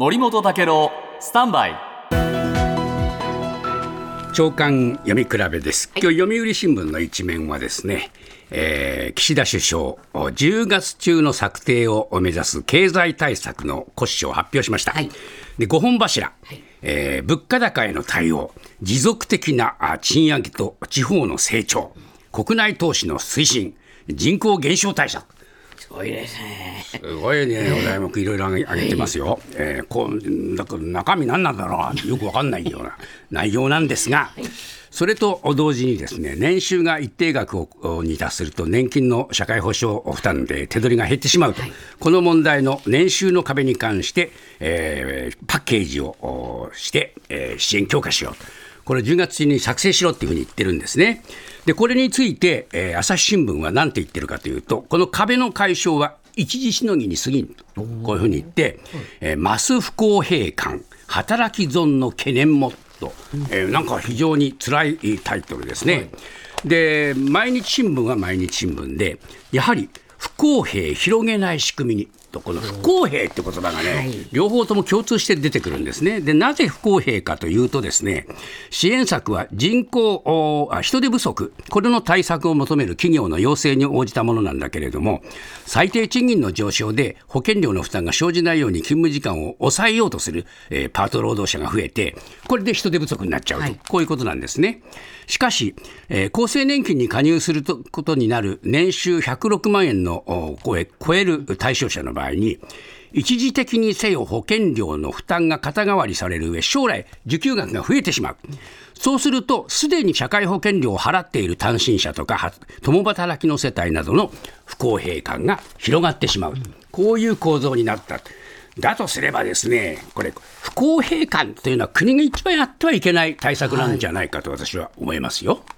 森本武郎スタンバイ。長官読み比べです。今日読売新聞の一面はですね、えー、岸田首相10月中の策定を目指す経済対策の骨子を発表しました、はい、で5本柱、はい。えー、物価高への対応。持続的な賃上げと地方の成長。国内投資の推進。人口減少対策すごいですね。すごいね、お題目いろいろ挙げてますよ。えー、こうだから中身何なんだろうよくわかんないような 内容なんですが。それと同時にですね年収が一定額をに達すると年金の社会保障負担で手取りが減ってしまうと、はい、この問題の年収の壁に関して、えー、パッケージをして、えー、支援強化しようと。これ10月中に作成しろっていうふうに言ってるんですね。で、これについて、えー、朝日新聞は何て言ってるかというと、この壁の解消は一時しのぎに過ぎんと、こういうふうに言って、えー、マス不公平感、働き損の懸念もと、えー、なんか非常に辛いタイトルですね。で、毎日新聞は毎日新聞で、やはり不公平広げない仕組みにとこの不公平って言葉がね、はい、両方とも共通して出てくるんですね。で、なぜ不公平かというとですね、支援策は人口、人手不足、これの対策を求める企業の要請に応じたものなんだけれども、最低賃金の上昇で保険料の負担が生じないように勤務時間を抑えようとする、えー、パート労働者が増えて、これで人手不足になっちゃうと、はい、こういうことなんですね。しかし、えー、厚生年金に加入することになる年収106万円の超え超える対象者の場合に、一時的にせよ保険料の負担が肩代わりされる上、将来受給額が増えてしまう。そうすると、すでに社会保険料を払っている単身者とか、共働きの世帯などの不公平感が広がってしまう。こういう構造になった。だとすればですね、これ、不公平感というのは国が一番やってはいけない対策なんじゃないかと私は思いますよ。はい